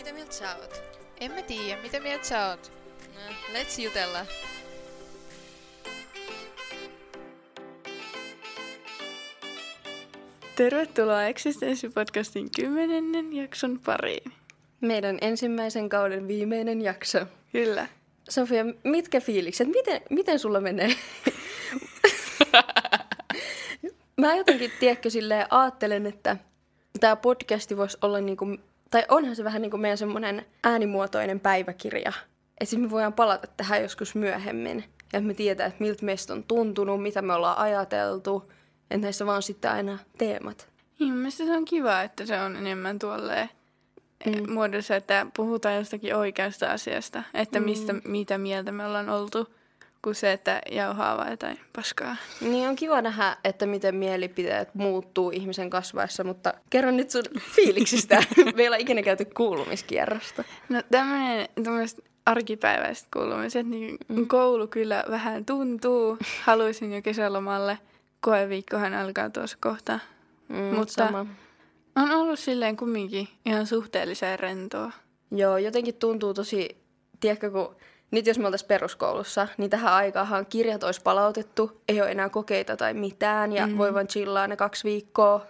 mitä mieltä sä oot? En mä tiedä, mitä mieltä sä oot? No, let's jutella. Tervetuloa Existenssi-podcastin kymmenennen jakson pariin. Meidän ensimmäisen kauden viimeinen jakso. Kyllä. Sofia, mitkä fiilikset? Miten, miten sulla menee? Mä jotenkin, tiedätkö, silleen ajattelen, että tämä podcasti voisi olla niinku, tai onhan se vähän niin kuin meidän semmoinen äänimuotoinen päiväkirja. Että me voidaan palata tähän joskus myöhemmin. Ja että me tietää, että miltä meistä on tuntunut, mitä me ollaan ajateltu. Että näissä vaan sitten aina teemat. Niin, mielestäni se on kiva, että se on enemmän tuolleen mm. muodossa, että puhutaan jostakin oikeasta asiasta. Että mistä, mm. mitä mieltä me ollaan oltu, kuin se, että jauhaa vai jotain paskaa. Niin on kiva nähdä, että miten mielipiteet muuttuu ihmisen kasvaessa, mutta kerro nyt sun fiiliksistä. me ei ole ikinä käyty kuulumiskierrosta. No tämmöinen arkipäiväiset kuulumiset, niin mm. koulu kyllä vähän tuntuu. Haluaisin jo kesälomalle. Koeviikkohan alkaa tuossa kohta. Mm, Mutta sama. on ollut silleen kumminkin ihan suhteellisen rentoa. Joo, jotenkin tuntuu tosi, tiedätkö, kun nyt jos me oltaisiin peruskoulussa, niin tähän aikaahan kirjat olisi palautettu, ei ole enää kokeita tai mitään, ja mm. voi vaan chillaa ne kaksi viikkoa.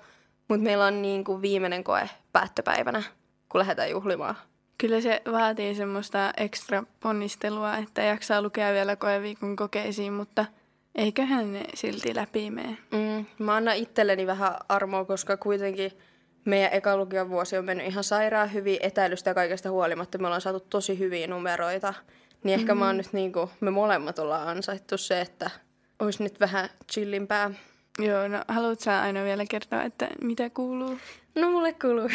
Mutta meillä on niin kuin viimeinen koe päättöpäivänä, kun lähdetään juhlimaan. Kyllä se vaatii semmoista ekstra ponnistelua, että jaksaa lukea vielä koeviikon kokeisiin, mutta eiköhän ne silti läpi mene. Mm, mä annan itselleni vähän armoa, koska kuitenkin meidän eka lukion vuosi on mennyt ihan sairaan hyvin etäilystä ja kaikesta huolimatta. Me ollaan saatu tosi hyviä numeroita. Niin ehkä mm. mä oon nyt niinku, me molemmat ollaan ansaittu se, että olisi nyt vähän chillimpää. Joo, no haluatko sä aina vielä kertoa, että mitä kuuluu? No mulle kuuluu,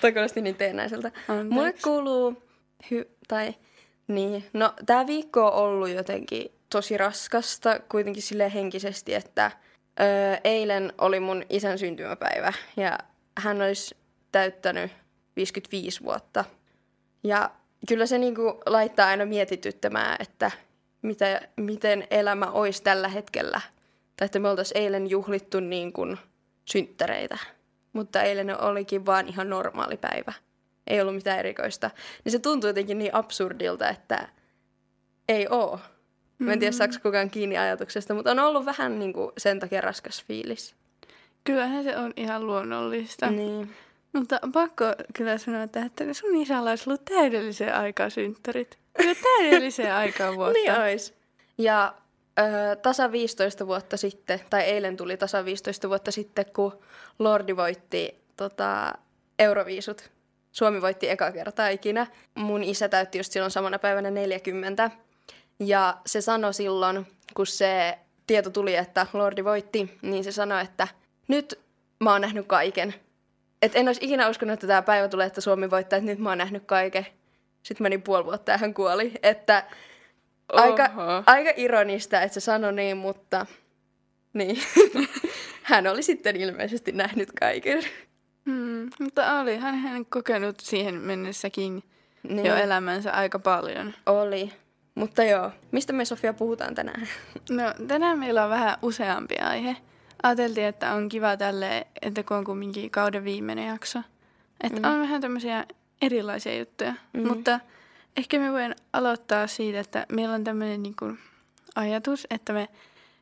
toi kuulosti niin teennäiseltä. Anteeksi. Mulle kuuluu, hy- tai niin, no tää viikko on ollut jotenkin tosi raskasta kuitenkin sille henkisesti, että öö, eilen oli mun isän syntymäpäivä ja hän olisi täyttänyt 55 vuotta. Ja kyllä se niinku laittaa aina mietityttämään, että mitä, miten elämä olisi tällä hetkellä. Tai että me oltaisiin eilen juhlittu niin kuin synttäreitä. Mutta eilen olikin vaan ihan normaali päivä. Ei ollut mitään erikoista. Niin se tuntuu jotenkin niin absurdilta, että ei oo. Mä en tiedä, Mm. saako kukaan kiinni ajatuksesta, mutta on ollut vähän niin kuin sen takia raskas fiilis. Kyllähän se on ihan luonnollista. Niin. Mutta on pakko kyllä sanoa, että, että sun isällä olisi ollut täydelliseen aikaan synttärit. Kyllä täydelliseen aikaan vuotta. Niin ois. Ja ö, tasa 15 vuotta sitten, tai eilen tuli tasa 15 vuotta sitten, kun Lordi voitti tota, Euroviisut. Suomi voitti eka kertaa ikinä. Mun isä täytti just silloin samana päivänä 40. Ja se sanoi silloin, kun se tieto tuli, että Lordi voitti, niin se sanoi, että nyt mä oon nähnyt kaiken. Et en olisi ikinä uskonut, että tämä päivä tulee, että Suomi voittaa, että nyt mä oon nähnyt kaiken. Sitten meni puoli vuotta ja hän kuoli. Että aika, Oho. aika ironista, että se sanoi niin, mutta niin. hän oli sitten ilmeisesti nähnyt kaiken. Mm, mutta olihan hän kokenut siihen mennessäkin Niin, jo elämänsä aika paljon. oli. Mutta joo, mistä me Sofia puhutaan tänään? No, tänään meillä on vähän useampi aihe. Ajateltiin, että on kiva tälle, että kun on kumminkin kauden viimeinen jakso. Että Mm. on vähän tämmöisiä erilaisia juttuja. Mm. Mutta ehkä me voin aloittaa siitä, että meillä on tämmöinen niinku ajatus, että me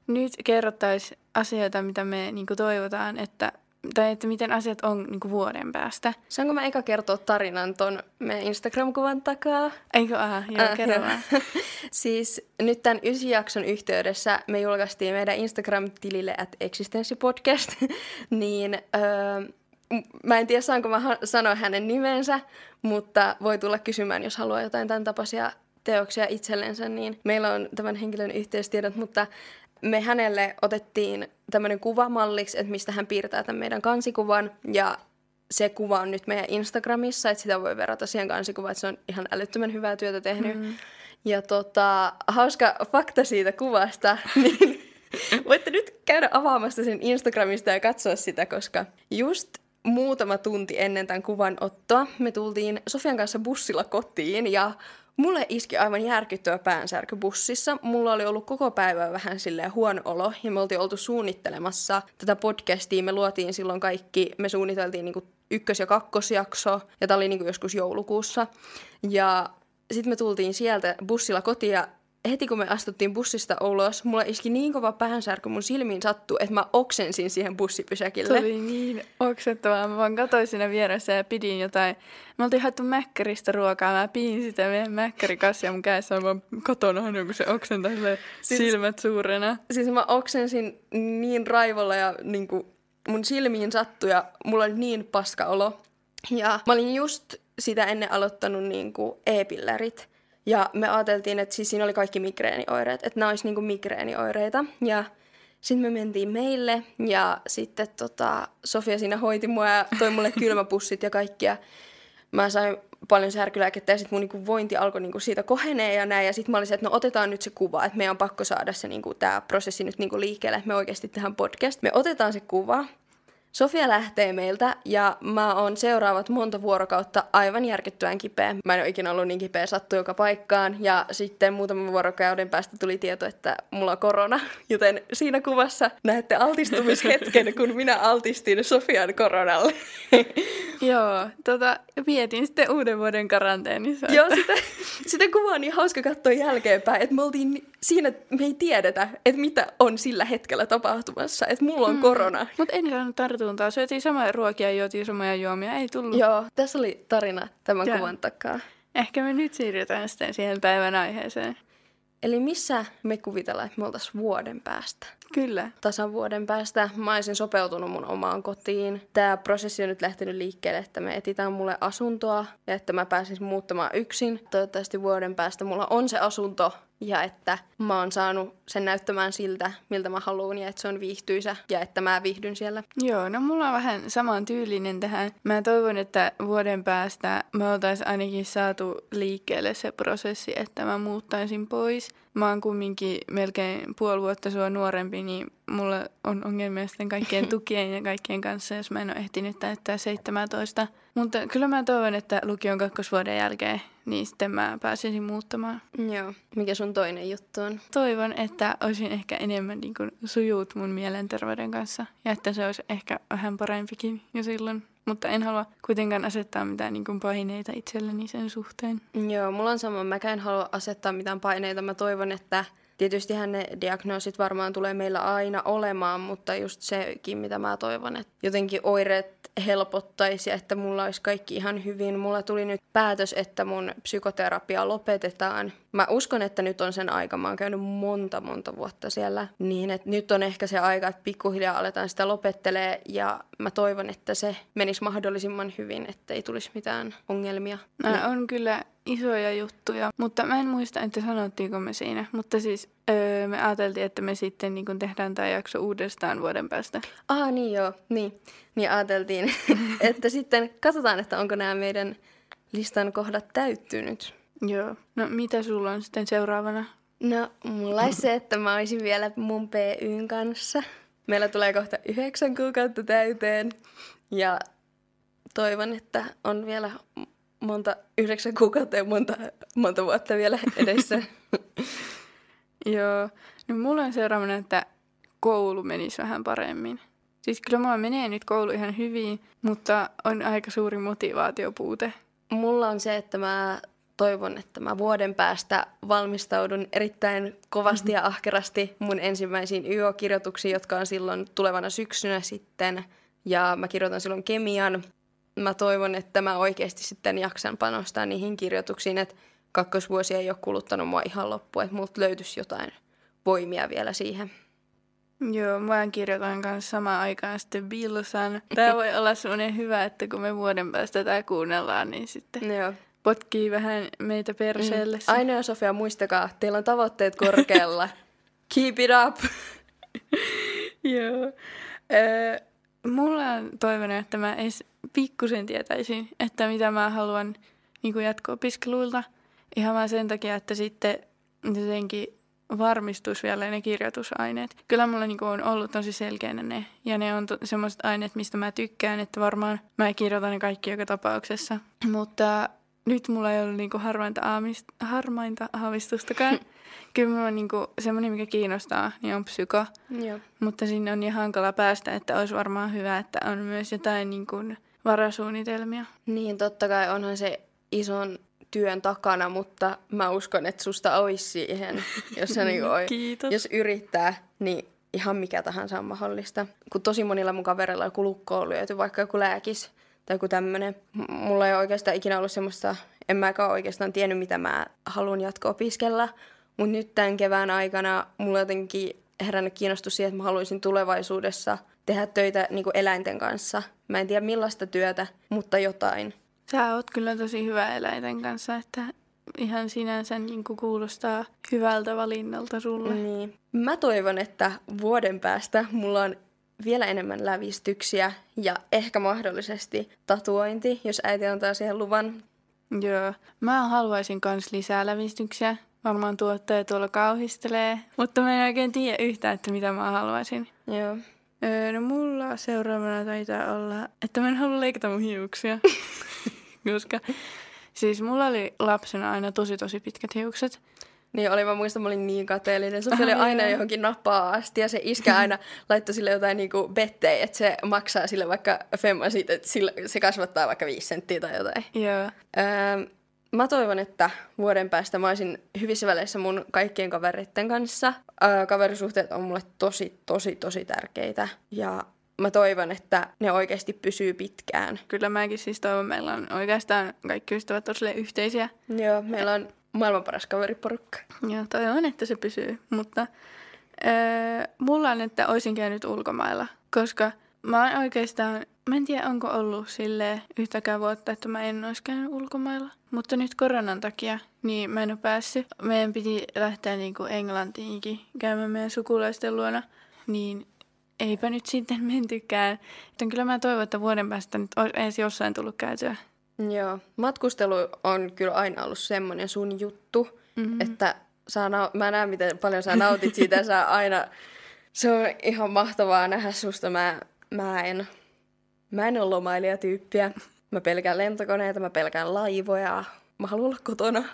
nyt kerrottaisiin asioita, mitä me niinku toivotaan, että, tai että miten asiat on niinku vuoden päästä. Saanko mä eka kertoa tarinan ton meidän Instagram-kuvan takaa? Eikö aha, joo, Äh, kerro vaan. siis nyt tämän ysi jakson yhteydessä me julkaistiin meidän Instagram-tilille at existenssipodcast, niin öö, mä en tiedä saanko mä ha- sanoa hänen nimensä, mutta voi tulla kysymään, jos haluaa jotain tämän tapaisia teoksia itsellensä, niin meillä on tämän henkilön yhteystiedot, mutta me hänelle otettiin tämmöinen kuvamalliksi, että mistä hän piirtää tämän meidän kansikuvan, ja se kuva on nyt meidän Instagramissa, että sitä voi verrata siihen kansikuvaan, että se on ihan älyttömän hyvää työtä tehnyt. Mm. Ja tota, hauska fakta siitä kuvasta, niin voitte nyt käydä avaamassa sen Instagramista ja katsoa sitä, koska just muutama tunti ennen tämän kuvan ottoa me tultiin Sofian kanssa bussilla kotiin ja Mulle iski aivan järkyttävä päänsärky bussissa. Mulla oli ollut koko päivä vähän silleen huono olo ja me oltiin oltu suunnittelemassa tätä podcastia. Me luotiin silloin kaikki, me suunniteltiin niinku ykkös- ja kakkosjakso ja tää oli niinku joskus joulukuussa. Ja sitten me tultiin sieltä bussilla kotiin ja heti kun me astuttiin bussista ulos, mulla iski niin kova päänsärky mun silmiin sattuu, että mä oksensin siihen bussipysäkille. Se oli niin oksettavaa. Mä vaan katsoin siinä vieressä ja pidin jotain. Me oltiin haettu mäkkäristä ruokaa. Mä pidin sitä meidän mäkkärikassia mun kädessä. Mä vaan kotona aina, kun se oksentaa siis, silmät suurena. Siis mä oksensin niin raivolla ja niin kuin mun silmiin sattui ja mulla oli niin paska olo. Ja mä olin just sitä ennen aloittanut niin kuin e-pillerit. Ja me ajateltiin, että siis siinä oli kaikki migreenioireet, että nämä olisi niinku migreenioireita. Ja sitten me mentiin meille ja sitten tota, Sofia siinä hoiti mua ja toi mulle kylmäpussit ja kaikkia. Mä sain paljon särkylääkettä ja sitten mun niinku vointi alkoi niinku siitä kohenee ja näin. Ja sitten mä olisin, että no otetaan nyt se kuva, että meidän on pakko saada se niinku, tämä prosessi nyt niinku liikkeelle, että me oikeasti tehdään podcast. Me otetaan se kuva Sofia lähtee meiltä ja mä oon seuraavat monta vuorokautta aivan järkyttävän kipeä. Mä en ole ikinä ollut niin kipeä, sattu joka paikkaan. Ja sitten muutaman vuorokauden päästä tuli tieto, että mulla on korona. Joten siinä kuvassa näette altistumishetken, kun minä altistin Sofian koronalle. Joo, tota, vietin sitten uuden vuoden karanteenissa. Joo, sitä, sitä kuvaa on niin hauska katsoa jälkeenpäin, että me oltiin siinä, me ei tiedetä, että mitä on sillä hetkellä tapahtumassa, että mulla on mm. korona. Mutta en saanut tartuntaa, syötiin samoja ruokia ja juotiin samoja juomia, ei tullut. Joo, tässä oli tarina tämän ja. kuvan takaa. Ehkä me nyt siirrytään sitten siihen päivän aiheeseen. Eli missä me kuvitellaan, että me oltaisiin vuoden päästä? Kyllä. Tasan vuoden päästä mä olisin sopeutunut mun omaan kotiin. Tämä prosessi on nyt lähtenyt liikkeelle, että me etitään mulle asuntoa ja että mä pääsisin muuttamaan yksin. Toivottavasti vuoden päästä mulla on se asunto ja että mä oon saanut sen näyttämään siltä, miltä mä haluan ja että se on viihtyisä ja että mä viihdyn siellä. Joo, no mulla on vähän saman tyylinen tähän. Mä toivon, että vuoden päästä me oltais ainakin saatu liikkeelle se prosessi, että mä muuttaisin pois. Mä oon kumminkin melkein puoli vuotta sua nuorempi, niin mulla on ongelmia sitten kaikkien tukien ja kaikkien kanssa, jos mä en ole ehtinyt täyttää 17. Mutta kyllä mä toivon, että lukion kakkosvuoden jälkeen, niin sitten mä pääsisin muuttamaan. Joo. Mikä sun toinen juttu on? Toivon, että olisin ehkä enemmän niin kuin, sujuut mun mielenterveyden kanssa ja että se olisi ehkä vähän parempikin jo silloin. Mutta en halua kuitenkaan asettaa mitään niin kuin, paineita itselleni sen suhteen. Joo, mulla on sama. Mä en halua asettaa mitään paineita. Mä toivon, että Tietystihän ne diagnoosit varmaan tulee meillä aina olemaan, mutta just sekin, mitä mä toivon, että jotenkin oireet helpottaisi että mulla olisi kaikki ihan hyvin. Mulla tuli nyt päätös, että mun psykoterapia lopetetaan. Mä uskon, että nyt on sen aika. Mä oon käynyt monta, monta vuotta siellä. Niin, että nyt on ehkä se aika, että pikkuhiljaa aletaan sitä lopettelee ja mä toivon, että se menisi mahdollisimman hyvin, ettei tulisi mitään ongelmia. Mä on kyllä isoja juttuja, mutta mä en muista, että sanottiinko me siinä. Mutta siis öö, me ajateltiin, että me sitten niin kun tehdään tämä jakso uudestaan vuoden päästä. Ah niin joo, niin. Niin ajateltiin, että sitten katsotaan, että onko nämä meidän listan kohdat täyttynyt. Joo. No mitä sulla on sitten seuraavana? No mulla olisi se, että mä olisin vielä mun PYn kanssa. Meillä tulee kohta yhdeksän kuukautta täyteen ja toivon, että on vielä monta, yhdeksän kuukautta ja monta, monta vuotta vielä edessä. Joo. No mulla on seuraavana, että koulu menisi vähän paremmin. Siis kyllä mulla menee nyt koulu ihan hyvin, mutta on aika suuri motivaatiopuute. Mulla on se, että mä toivon, että mä vuoden päästä valmistaudun erittäin kovasti ja ahkerasti mun ensimmäisiin YO-kirjoituksiin, jotka on silloin tulevana syksynä sitten. Ja mä kirjoitan silloin kemian. Mä toivon, että mä oikeasti sitten jaksan panostaa niihin kirjoituksiin, että kakkosvuosi ei ole kuluttanut mua ihan loppuun, että multa löytyisi jotain voimia vielä siihen. Joo, mä kirjoitan kanssa samaan aikaan sitten Bilsan. Tämä voi olla semmoinen hyvä, että kun me vuoden päästä tätä kuunnellaan, niin sitten Joo. Potkii vähän meitä perseelle. Mm. Aina ja Sofia, muistakaa, teillä on tavoitteet korkealla. Keep it up! Joo. Öö, mulla on toivonut, että mä edes pikkusen tietäisin, että mitä mä haluan niin jatko-opiskeluilta. Ihan vaan sen takia, että sitten jotenkin varmistus vielä ne kirjoitusaineet. Kyllä mulla niinku on ollut tosi selkeänä ne. Ja ne on to- semmoiset aineet, mistä mä tykkään, että varmaan mä kirjoitan ne kaikki joka tapauksessa. Mutta nyt mulla ei ollut niinku harmainta, aamist, harmainta aavistustakaan. Kyllä mulla on niinku, semmoinen, mikä kiinnostaa, niin on psyko. Joo. Mutta sinne on niin hankala päästä, että olisi varmaan hyvä, että on myös jotain niinku varasuunnitelmia. Niin, totta kai onhan se ison työn takana, mutta mä uskon, että susta olisi siihen, jos, sä niinku oi, Kiitos. jos yrittää, niin ihan mikä tahansa on mahdollista. Kun tosi monilla mun kavereilla joku lukko on lyöty, vaikka joku lääkis tai joku tämmönen. M- Mulla ei oikeastaan ikinä ollut semmoista, en mäkään oikeastaan tiennyt, mitä mä haluan jatko-opiskella. Mutta nyt tämän kevään aikana mulla jotenkin herännyt kiinnostus siihen, että mä haluaisin tulevaisuudessa tehdä töitä niin kuin eläinten kanssa. Mä en tiedä millaista työtä, mutta jotain. Sä oot kyllä tosi hyvä eläinten kanssa, että ihan sinänsä niin kuulostaa hyvältä valinnalta sulle. Niin. Mä toivon, että vuoden päästä mulla on vielä enemmän lävistyksiä ja ehkä mahdollisesti tatuointi, jos äiti antaa siihen luvan. Joo. Mä haluaisin kans lisää lävistyksiä. Varmaan tuottaja tuolla kauhistelee, mutta mä en oikein tiedä yhtään, että mitä mä haluaisin. Joo. Öö, no mulla seuraavana taitaa olla, että mä en halua leikata mun hiuksia. Koska siis mulla oli lapsena aina tosi tosi pitkät hiukset. Niin oli, mä muistan, mä olin niin kateellinen. Se oli Ai aina joo. johonkin nappaa asti ja se iskä aina laittoi sille jotain niinku bettejä, että se maksaa sille vaikka femma siitä, että sillä, se kasvattaa vaikka viisi senttiä tai jotain. Joo. Öö, mä toivon, että vuoden päästä mä olisin hyvissä väleissä mun kaikkien kavereiden kanssa. Öö, kaverisuhteet on mulle tosi, tosi, tosi tärkeitä. Ja mä toivon, että ne oikeasti pysyy pitkään. Kyllä mäkin siis toivon, meillä on oikeastaan kaikki ystävät silleen yhteisiä. Joo, meillä on maailman paras kaveriporukka. Ja toivon, että se pysyy. Mutta öö, mulla on, että olisin käynyt ulkomailla, koska mä oon oikeastaan, mä en tiedä onko ollut sille yhtäkään vuotta, että mä en olisi käynyt ulkomailla. Mutta nyt koronan takia, niin mä en ole päässyt. Meidän piti lähteä niinku Englantiinkin käymään meidän sukulaisten luona, niin eipä nyt sitten mentykään. Joten kyllä mä toivon, että vuoden päästä nyt olisi jossain tullut käytyä. Joo, matkustelu on kyllä aina ollut semmoinen sun juttu, mm-hmm. että saa nau- mä näen, miten paljon sä nautit siitä sä aina... Se on ihan mahtavaa nähdä susta. Mä, mä en, mä en ole lomailijatyyppiä. Mä pelkään lentokoneita, mä pelkään laivoja. Mä haluan olla kotona.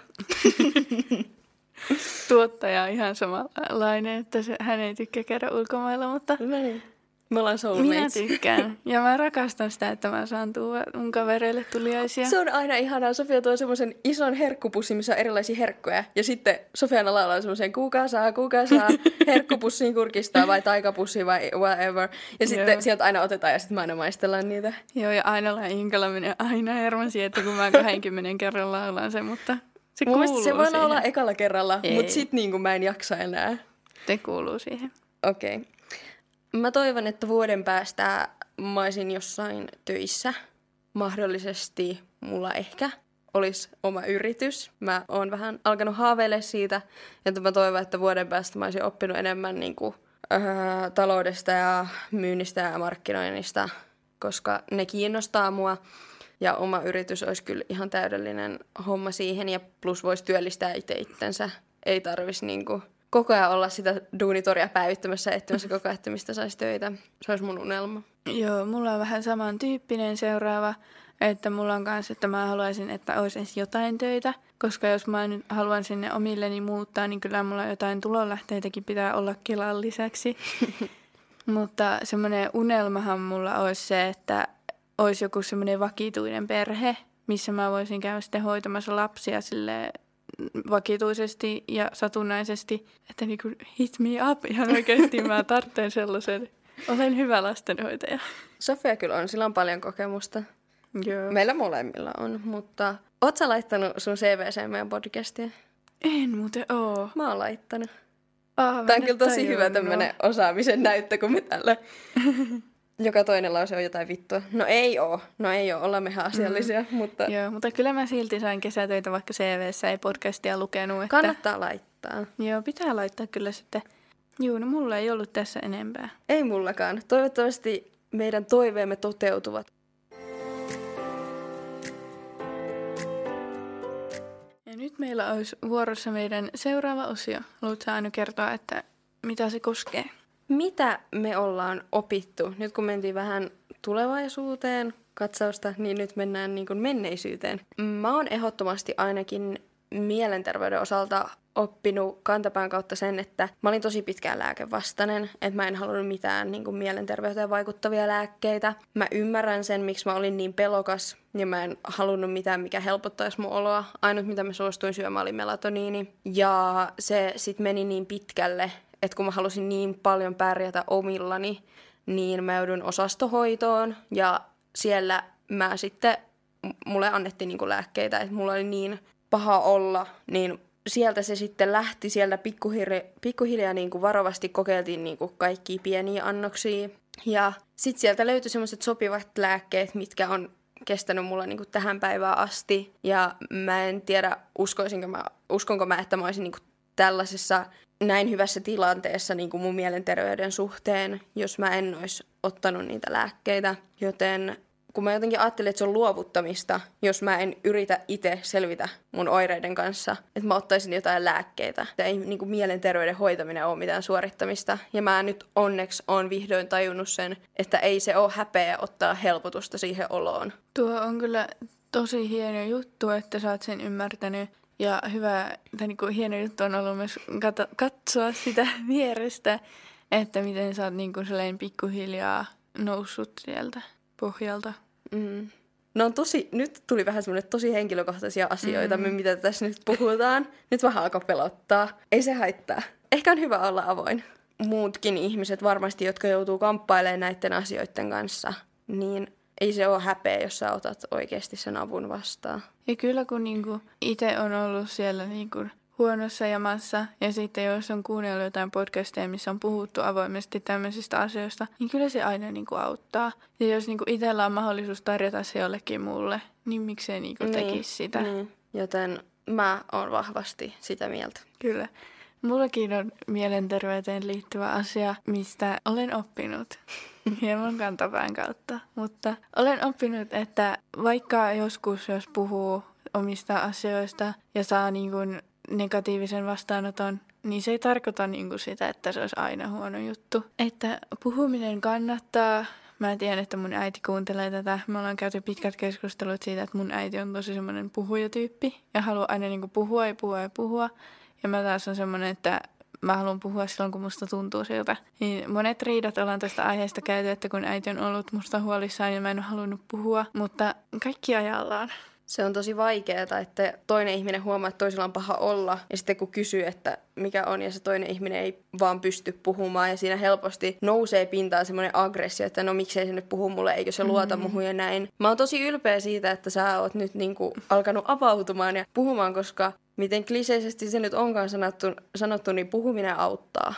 Tuottaja on ihan samanlainen, että se, hän ei tykkää käydä ulkomailla, mutta No niin. Me ollaan minä soulmates. tykkään. Ja mä rakastan sitä, että mä saan tuoda mun kavereille tuliaisia. Se on aina ihanaa. Sofia tuo semmoisen ison herkkupussin, missä on erilaisia herkkuja. Ja sitten Sofiana laulaa semmoisen kuka saa, kuka saa, herkkupussiin kurkistaa vai taikapussiin vai whatever. Ja sitten Joo. sieltä aina otetaan ja sitten mä aina maistellaan niitä. Joo, ja Ainola ja Inkala menee aina hermasi, että kun mä 20 kerran laulan sen, mutta se Mun kuuluu se voi olla ekalla kerralla, Ei. mutta sitten niin mä en jaksa enää. Se kuuluu siihen. Okei. Okay. Mä toivon, että vuoden päästä mä olisin jossain töissä. Mahdollisesti mulla ehkä olisi oma yritys. Mä oon vähän alkanut haaveilla siitä, että mä toivon, että vuoden päästä mä olisin oppinut enemmän niin kuin, öö, taloudesta ja myynnistä ja markkinoinnista, koska ne kiinnostaa mua. Ja oma yritys olisi kyllä ihan täydellinen homma siihen ja plus voisi työllistää itse itsensä. Ei tarvitsisi niinku koko ajan olla sitä duunitoria päivittämässä etsimässä koko ajan, että mistä saisi töitä. Se olisi mun unelma. Joo, mulla on vähän samantyyppinen seuraava, että mulla on kanssa, että mä haluaisin, että olisi edes jotain töitä, koska jos mä nyt haluan sinne omilleni muuttaa, niin kyllä mulla jotain tulonlähteitäkin pitää olla Kelan lisäksi. Mutta semmoinen unelmahan mulla olisi se, että olisi joku semmoinen vakituinen perhe, missä mä voisin käydä sitten hoitamassa lapsia sille vakituisesti ja satunnaisesti, että niinku hit me up, ihan oikeasti mä tarvitsen sellaisen. Olen hyvä lastenhoitaja. Sofia kyllä on, sillä on paljon kokemusta. Joo. Meillä molemmilla on, mutta oot sä laittanut sun CVC meidän podcastiin? En muuten oo. Mä oon laittanut. Aa, Tämä on kyllä tosi hyvä tämmönen osaamisen näyttö, kun me tällä joka toinen lause on jotain vittua. No ei oo, no ei oo, ollaan mehän asiallisia, mm. mutta Joo, mutta kyllä mä silti sain kesätöitä, vaikka CVssä ei podcastia lukenut. Että... kannattaa laittaa. Joo, pitää laittaa kyllä sitten. Joo, no mulla ei ollut tässä enempää. Ei mullakaan. Toivottavasti meidän toiveemme toteutuvat. Ja nyt meillä olisi vuorossa meidän seuraava osio. Haluatko aina kertoa, että mitä se koskee? Mitä me ollaan opittu, nyt kun mentiin vähän tulevaisuuteen katsausta, niin nyt mennään niin kuin menneisyyteen. Mä oon ehdottomasti ainakin mielenterveyden osalta oppinut kantapään kautta sen, että mä olin tosi pitkään lääkevastainen, että mä en halunnut mitään niin kuin mielenterveyteen vaikuttavia lääkkeitä. Mä ymmärrän sen, miksi mä olin niin pelokas ja mä en halunnut mitään, mikä helpottaisi mun oloa. Ainut, mitä mä suostuin syömään, oli melatoniini. Ja se sitten meni niin pitkälle, että kun mä halusin niin paljon pärjätä omillani, niin mä joudun osastohoitoon ja siellä mä sitten, mulle annettiin niinku lääkkeitä, että mulla oli niin paha olla, niin sieltä se sitten lähti, sieltä pikkuhiljaa, pikkuhiljaa niin kuin varovasti kokeiltiin niin kuin kaikkia pieniä annoksia. Ja sitten sieltä löytyi semmoiset sopivat lääkkeet, mitkä on kestänyt mulla niin kuin tähän päivään asti. Ja mä en tiedä, uskoisinko mä, uskonko mä, että mä olisin niin kuin tällaisessa näin hyvässä tilanteessa niin kuin mun mielenterveyden suhteen, jos mä en olisi ottanut niitä lääkkeitä. Joten kun mä jotenkin ajattelin, että se on luovuttamista, jos mä en yritä itse selvitä mun oireiden kanssa, että mä ottaisin jotain lääkkeitä. Että ei niin kuin mielenterveyden hoitaminen ole mitään suorittamista. Ja mä nyt onneksi on vihdoin tajunnut sen, että ei se ole häpeä ottaa helpotusta siihen oloon. Tuo on kyllä tosi hieno juttu, että sä oot sen ymmärtänyt. Ja hyvä, tai niin kuin hieno juttu on ollut myös katsoa sitä vierestä, että miten sä oot niin kuin pikkuhiljaa noussut sieltä pohjalta. Mm. No on tosi, nyt tuli vähän semmoinen tosi henkilökohtaisia asioita, mm. mitä tässä nyt puhutaan. Nyt vähän alkaa pelottaa. Ei se haittaa. Ehkä on hyvä olla avoin. Muutkin ihmiset varmasti, jotka joutuu kamppailemaan näiden asioiden kanssa, niin ei se ole häpeä, jos sä otat oikeasti sen avun vastaan. Ja kyllä kun niinku itse on ollut siellä niinku huonossa jamassa ja sitten jos on kuunnellut jotain podcasteja, missä on puhuttu avoimesti tämmöisistä asioista, niin kyllä se aina niin kuin auttaa. Ja jos niin kuin itsellä on mahdollisuus tarjota se jollekin muulle, niin miksei niin kuin niin, tekisi sitä. Niin. Joten mä oon vahvasti sitä mieltä. Kyllä. Mullakin on mielenterveyteen liittyvä asia, mistä olen oppinut hieman kantapään kautta. Mutta olen oppinut, että vaikka joskus, jos puhuu omista asioista ja saa niin kuin negatiivisen vastaanoton, niin se ei tarkoita niin kuin sitä, että se olisi aina huono juttu. Että puhuminen kannattaa. Mä tiedän, että mun äiti kuuntelee tätä. Me ollaan käyty pitkät keskustelut siitä, että mun äiti on tosi semmoinen puhujatyyppi ja haluaa aina niin kuin puhua ja puhua ja puhua. Ja mä taas on semmoinen, että mä haluan puhua silloin, kun musta tuntuu siltä. Niin monet riidat ollaan tästä aiheesta käyty, että kun äiti on ollut musta huolissaan ja mä en ole halunnut puhua, mutta kaikki ajallaan se on tosi vaikeaa, että toinen ihminen huomaa, että toisella on paha olla. Ja sitten kun kysyy, että mikä on, ja se toinen ihminen ei vaan pysty puhumaan. Ja siinä helposti nousee pintaan semmoinen aggressio, että no miksei se nyt puhu mulle, eikö se luota mm-hmm. muhun ja näin. Mä oon tosi ylpeä siitä, että sä oot nyt niinku alkanut avautumaan ja puhumaan, koska miten kliseisesti se nyt onkaan sanottu, sanottu niin puhuminen auttaa.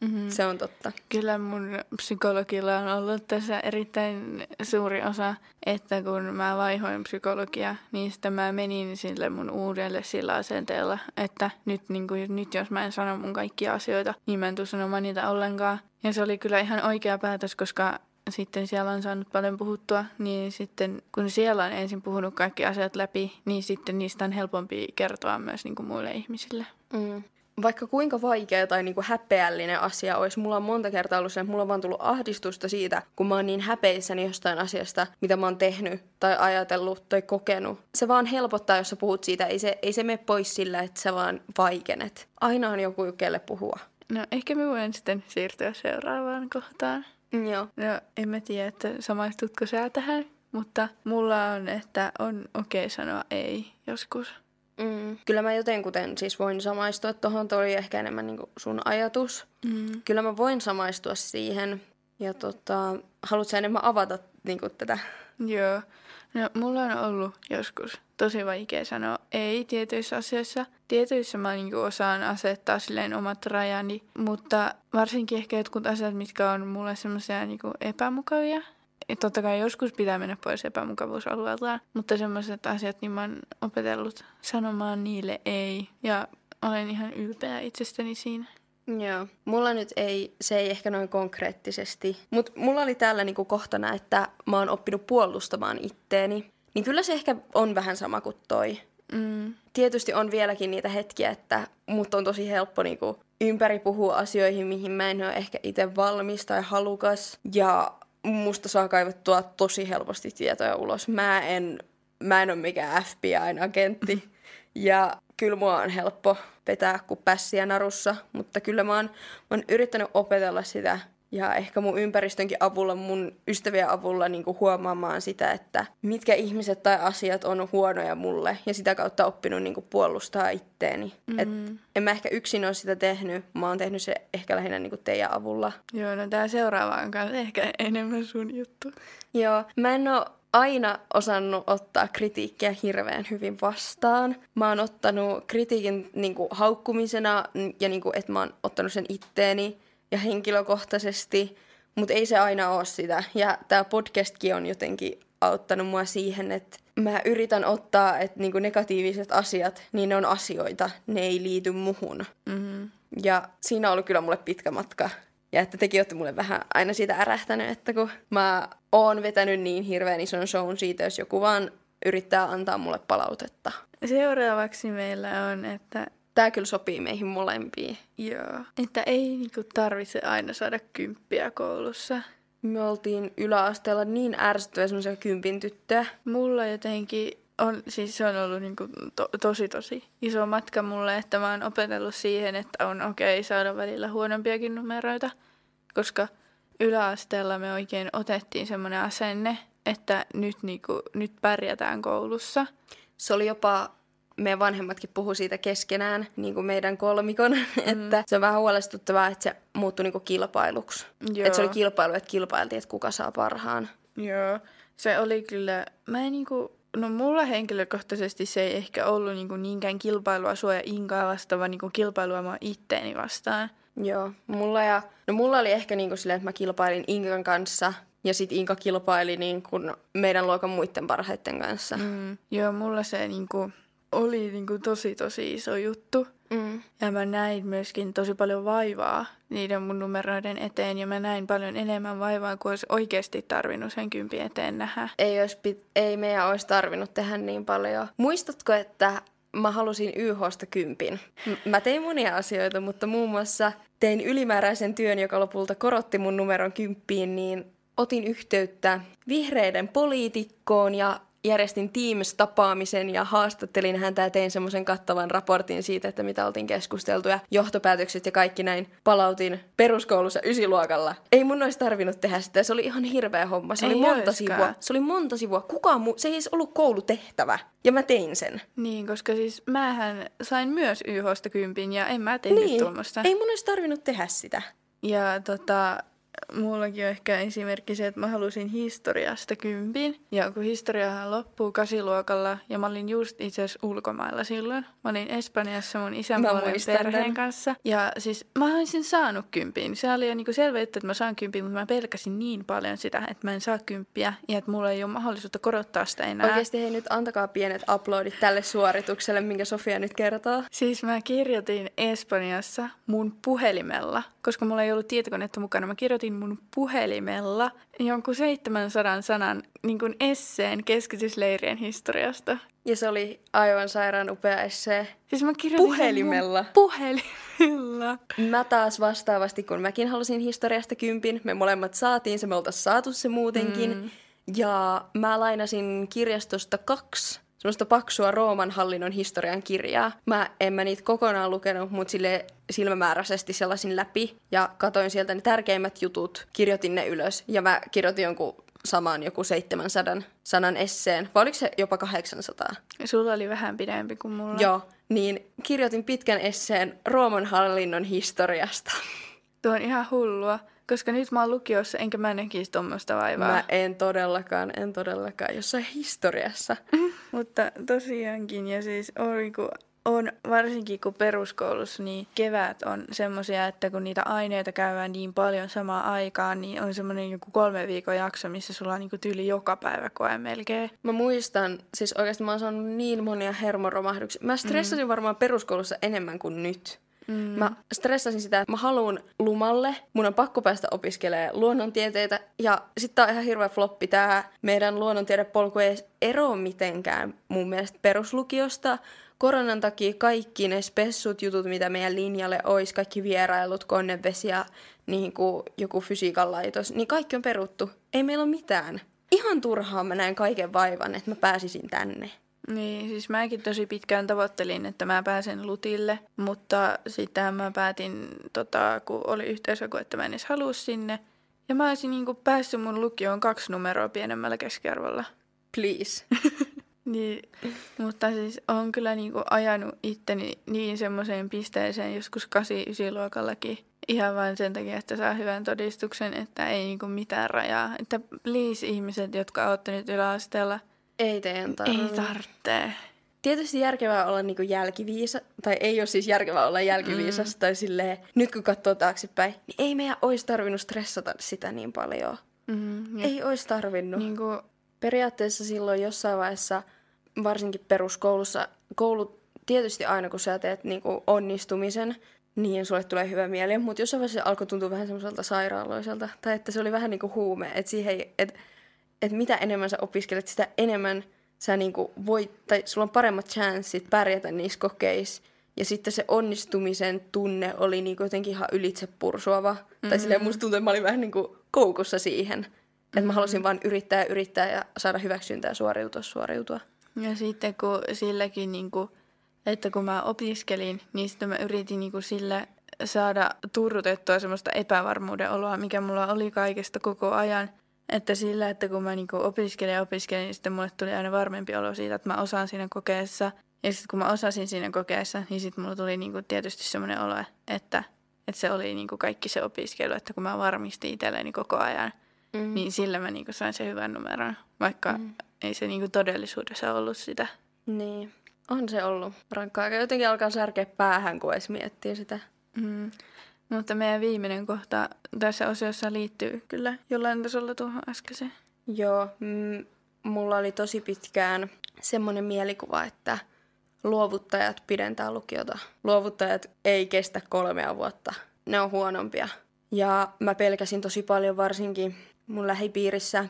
Mm-hmm. Se on totta. Kyllä mun psykologilla on ollut tässä erittäin suuri osa, että kun mä vaihoin psykologia, niin sitten mä menin sille mun uudelle sillä asenteella, että nyt, niin kuin, nyt jos mä en sano mun kaikkia asioita, niin mä en tule sanomaan niitä ollenkaan. Ja se oli kyllä ihan oikea päätös, koska sitten siellä on saanut paljon puhuttua, niin sitten kun siellä on ensin puhunut kaikki asiat läpi, niin sitten niistä on helpompi kertoa myös niin kuin muille ihmisille. Mm vaikka kuinka vaikea tai niinku häpeällinen asia olisi, mulla on monta kertaa ollut se, että mulla on vaan tullut ahdistusta siitä, kun mä oon niin häpeissäni jostain asiasta, mitä mä oon tehnyt tai ajatellut tai kokenut. Se vaan helpottaa, jos sä puhut siitä. Ei se, ei se mene pois sillä, että sä vaan vaikenet. Aina on joku, kelle puhua. No ehkä me voin sitten siirtyä seuraavaan kohtaan. Joo. No en mä tiedä, että samaistutko sä tähän, mutta mulla on, että on okei okay sanoa ei joskus. Mm. Kyllä mä jotenkuten siis voin samaistua tuohon, toi ehkä enemmän niinku sun ajatus. Mm. Kyllä mä voin samaistua siihen. Ja tota, haluatko enemmän avata niinku tätä? Joo. No, mulla on ollut joskus tosi vaikea sanoa ei tietyissä asioissa. Tietyissä mä niinku osaan asettaa silleen omat rajani, mutta varsinkin ehkä jotkut asiat, mitkä on mulle semmoisia niinku epämukavia, totta kai joskus pitää mennä pois epämukavuusalueeltaan, mutta semmoiset asiat, niin mä oon opetellut sanomaan niille ei. Ja olen ihan ylpeä itsestäni siinä. Joo. Mulla nyt ei, se ei ehkä noin konkreettisesti, mutta mulla oli täällä niinku kohtana, että mä oon oppinut puolustamaan itteeni. Niin kyllä se ehkä on vähän sama kuin toi. Mm. Tietysti on vieläkin niitä hetkiä, että mut on tosi helppo niinku ympäri puhua asioihin, mihin mä en ole ehkä itse valmis tai halukas. Ja musta saa kaivettua tosi helposti tietoja ulos. Mä en, mä en ole mikään FBI-agentti. Ja kyllä mua on helppo vetää kuin pässiä narussa, mutta kyllä mä oon, mä oon yrittänyt opetella sitä ja ehkä mun ympäristönkin avulla, mun ystävien avulla niin huomaamaan sitä, että mitkä ihmiset tai asiat on huonoja mulle ja sitä kautta oppinut niin puolustaa itteeni. Mm-hmm. Et en mä ehkä yksin ole sitä tehnyt, mä oon tehnyt se ehkä lähinnä niin teidän avulla. Joo, no tää seuraava on kanssa ehkä enemmän sun juttu. Joo, mä en oo aina osannut ottaa kritiikkiä hirveän hyvin vastaan. Mä oon ottanut kritiikin niin kuin, haukkumisena ja niin kuin, että mä oon ottanut sen itteeni ja henkilökohtaisesti, mutta ei se aina ole sitä. Ja tämä podcastkin on jotenkin auttanut mua siihen, että mä yritän ottaa, että niinku negatiiviset asiat, niin ne on asioita, ne ei liity muhun. Mm-hmm. Ja siinä on ollut kyllä mulle pitkä matka. Ja että tekin olette mulle vähän aina siitä ärähtänyt, että kun mä oon vetänyt niin hirveän ison shown siitä, jos joku vaan yrittää antaa mulle palautetta. Seuraavaksi meillä on, että Tämä kyllä sopii meihin molempiin. Joo. Että ei niinku tarvitse aina saada kymppiä koulussa. Me oltiin yläasteella niin ärsyttäviä semmoisia kympin tyttöjä. Mulla jotenkin on, siis se on ollut niinku to, tosi tosi iso matka mulle, että mä oon opetellut siihen, että on okei okay saada välillä huonompiakin numeroita, koska yläasteella me oikein otettiin semmoinen asenne, että nyt, niinku, nyt pärjätään koulussa. Se oli jopa meidän vanhemmatkin puhu siitä keskenään, niin kuin meidän kolmikon, mm. että se on vähän huolestuttavaa, että se muuttui niin kuin kilpailuksi. Joo. Että se oli kilpailu, että kilpailtiin, että kuka saa parhaan. Joo, se oli kyllä, mä en niinku, no mulla henkilökohtaisesti se ei ehkä ollut niinku niinkään kilpailua sua ja Inkaa vastaan, vaan niinku kilpailua mä itteeni vastaan. Joo, mulla, ja, no mulla oli ehkä niinku silleen, että mä kilpailin Inkan kanssa ja sitten Inka kilpaili niin kuin meidän luokan muiden parhaiten kanssa. Mm, joo, mulla se niinku, oli niin kuin tosi tosi iso juttu. Mm. Ja mä näin myöskin tosi paljon vaivaa niiden mun numeroiden eteen ja mä näin paljon enemmän vaivaa kuin olisi oikeasti tarvinnut sen kympi eteen nähdä. Ei, olisi pit- ei meidän olisi tarvinnut tehdä niin paljon. Muistatko, että mä halusin YHsta kympin? M- mä tein monia asioita, mutta muun muassa tein ylimääräisen työn, joka lopulta korotti mun numeron kymppiin, niin otin yhteyttä vihreiden poliitikkoon ja järjestin Teams-tapaamisen ja haastattelin häntä ja tein semmoisen kattavan raportin siitä, että mitä oltiin keskusteltu ja johtopäätökset ja kaikki näin palautin peruskoulussa ysiluokalla. Ei mun olisi tarvinnut tehdä sitä, se oli ihan hirveä homma. Se ei oli monta sivua. Se oli monta sivua. Kukaan mu- se ei edes ollut koulutehtävä. Ja mä tein sen. Niin, koska siis mähän sain myös YHsta kympin ja en mä tehnyt niin. tuommoista. Ei mun olisi tarvinnut tehdä sitä. Ja tota, mullakin on ehkä esimerkki se, että mä halusin historiasta kympin. Ja kun historiahan loppuu kasiluokalla, ja mä olin just itse asiassa ulkomailla silloin. Mä olin Espanjassa mun isän puolen perheen tämän. kanssa. Ja siis mä olisin saanut kympin. Se oli jo niinku selvä juttu, että mä saan kympin, mutta mä pelkäsin niin paljon sitä, että mä en saa kymppiä. Ja että mulla ei ole mahdollisuutta korottaa sitä enää. Oikeasti hei nyt antakaa pienet uploadit tälle suoritukselle, minkä Sofia nyt kertoo. Siis mä kirjoitin Espanjassa mun puhelimella, koska mulla ei ollut tietokonetta mukana. Mä kirjoitin mun puhelimella jonkun 700 sanan niin kuin esseen keskitysleirien historiasta. Ja se oli aivan sairaan upea essee. Siis mä puhelimella. Puhelimella. Mä taas vastaavasti, kun mäkin halusin historiasta kympin, me molemmat saatiin se, me oltaisiin saatu se muutenkin. Mm. Ja mä lainasin kirjastosta kaksi semmoista paksua Rooman hallinnon historian kirjaa. Mä en mä niitä kokonaan lukenut, mutta sille silmämääräisesti sellaisin läpi ja katoin sieltä ne tärkeimmät jutut, kirjoitin ne ylös ja mä kirjoitin jonkun samaan joku 700 sanan esseen, vai oliko se jopa 800? Sulla oli vähän pidempi kuin mulla. Joo, niin kirjoitin pitkän esseen Rooman hallinnon historiasta. Tuo on ihan hullua. Koska nyt mä oon lukiossa, enkä mä näkisi tuommoista vaivaa. Mä en todellakaan, en todellakaan, jossain historiassa. Mutta tosiaankin, ja siis on, kun on varsinkin kun peruskoulussa, niin kevät on semmoisia, että kun niitä aineita käydään niin paljon samaan aikaan, niin on semmoinen joku kolme viikon jakso, missä sulla on niin tyyli joka päivä koe melkein. Mä muistan, siis oikeasti mä oon saanut niin monia hermoromahduksia. Mä stressasin mm. varmaan peruskoulussa enemmän kuin nyt. Mm. Mä stressasin sitä, että mä haluan lumalle, mun on pakko päästä opiskelemaan luonnontieteitä. Ja sitten on ihan hirveä floppi tää meidän luonnontiedepolku ei ero mitenkään mun mielestä peruslukiosta. Koronan takia kaikki ne spessut jutut, mitä meidän linjalle olisi, kaikki vierailut, konnevesi ja niin kuin joku fysiikan laitos, niin kaikki on peruttu. Ei meillä ole mitään. Ihan turhaan mä näen kaiken vaivan, että mä pääsisin tänne. Niin, siis mäkin tosi pitkään tavoittelin, että mä pääsen Lutille, mutta sitten mä päätin, tota, kun oli yhteisöku, että mä en edes halua sinne. Ja mä olisin niin päässyt mun lukioon kaksi numeroa pienemmällä keskiarvolla. Please. niin, mutta siis on kyllä niin kuin ajanut itteni niin semmoiseen pisteeseen joskus 8-9 luokallakin. Ihan vain sen takia, että saa hyvän todistuksen, että ei niin kuin mitään rajaa. Että please ihmiset, jotka olette nyt yläasteella, ei teidän tarvitse. Ei tarvitse. Tietysti järkevää olla niinku jälkiviisa, tai ei ole siis järkevää olla jälkiviisas, mm. tai silleen, nyt kun katsoo taaksepäin, niin ei meidän olisi tarvinnut stressata sitä niin paljon. Mm, ei olisi tarvinnut. Niin kuin... Periaatteessa silloin jossain vaiheessa, varsinkin peruskoulussa, koulu tietysti aina kun sä teet niinku onnistumisen, niin sulle tulee hyvä mieli, mutta jossain vaiheessa alkoi tuntua vähän semmoiselta sairaaloiselta, tai että se oli vähän niin kuin huume, että siihen että että mitä enemmän sä opiskelet, sitä enemmän sä niinku voit, tai sulla on paremmat chanssit pärjätä niissä kokeissa. Ja sitten se onnistumisen tunne oli niinku jotenkin ihan ylitse pursuava. Mm-hmm. Tai silleen musta tuntuu, että mä olin vähän niinku koukussa siihen. Että mm-hmm. mä halusin vaan yrittää ja yrittää ja saada hyväksyntää suoriutua, suoriutua. Ja sitten kun silläkin, niinku, että kun mä opiskelin, niin sitten mä yritin niinku sille saada turrutettua semmoista epävarmuuden oloa, mikä mulla oli kaikesta koko ajan – että sillä, että kun mä niinku opiskelin ja opiskelin, niin sitten mulle tuli aina varmempi olo siitä, että mä osaan siinä kokeessa. Ja sitten kun mä osasin siinä kokeessa, niin sitten mulla tuli niinku tietysti semmoinen olo, että, että se oli niinku kaikki se opiskelu, että kun mä varmistin itselleni koko ajan, mm. niin sillä mä niinku sain sen hyvän numeron, vaikka mm. ei se niinku todellisuudessa ollut sitä. Niin, on se ollut rankkaa. Jotenkin alkaa särkeä päähän, kun edes miettii sitä. Mm. Mutta meidän viimeinen kohta tässä osiossa liittyy kyllä jollain tasolla tuohon äskeiseen. Joo, mm, mulla oli tosi pitkään semmoinen mielikuva, että luovuttajat pidentää lukiota. Luovuttajat ei kestä kolmea vuotta. Ne on huonompia. Ja mä pelkäsin tosi paljon varsinkin mun lähipiirissä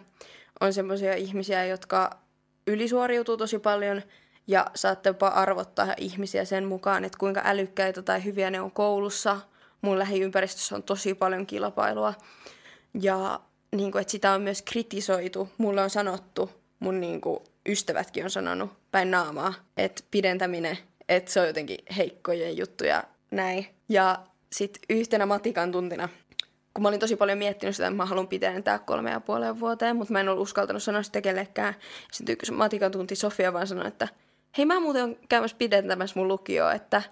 on semmoisia ihmisiä, jotka ylisuoriutuu tosi paljon ja saatte jopa arvottaa ihmisiä sen mukaan, että kuinka älykkäitä tai hyviä ne on koulussa – mun lähiympäristössä on tosi paljon kilpailua. Ja niin kuin, että sitä on myös kritisoitu. Mulle on sanottu, mun niin kuin, ystävätkin on sanonut päin naamaa, että pidentäminen, että se on jotenkin heikkojen juttuja näin. Ja sitten yhtenä matikan tuntina, kun mä olin tosi paljon miettinyt sitä, että mä haluan pidentää kolme ja puoleen vuoteen, mutta mä en ollut uskaltanut sanoa sitä kellekään. Sitten yksi matikan tunti Sofia vaan sanoi, että hei mä muuten on käymässä pidentämässä mun lukioa, että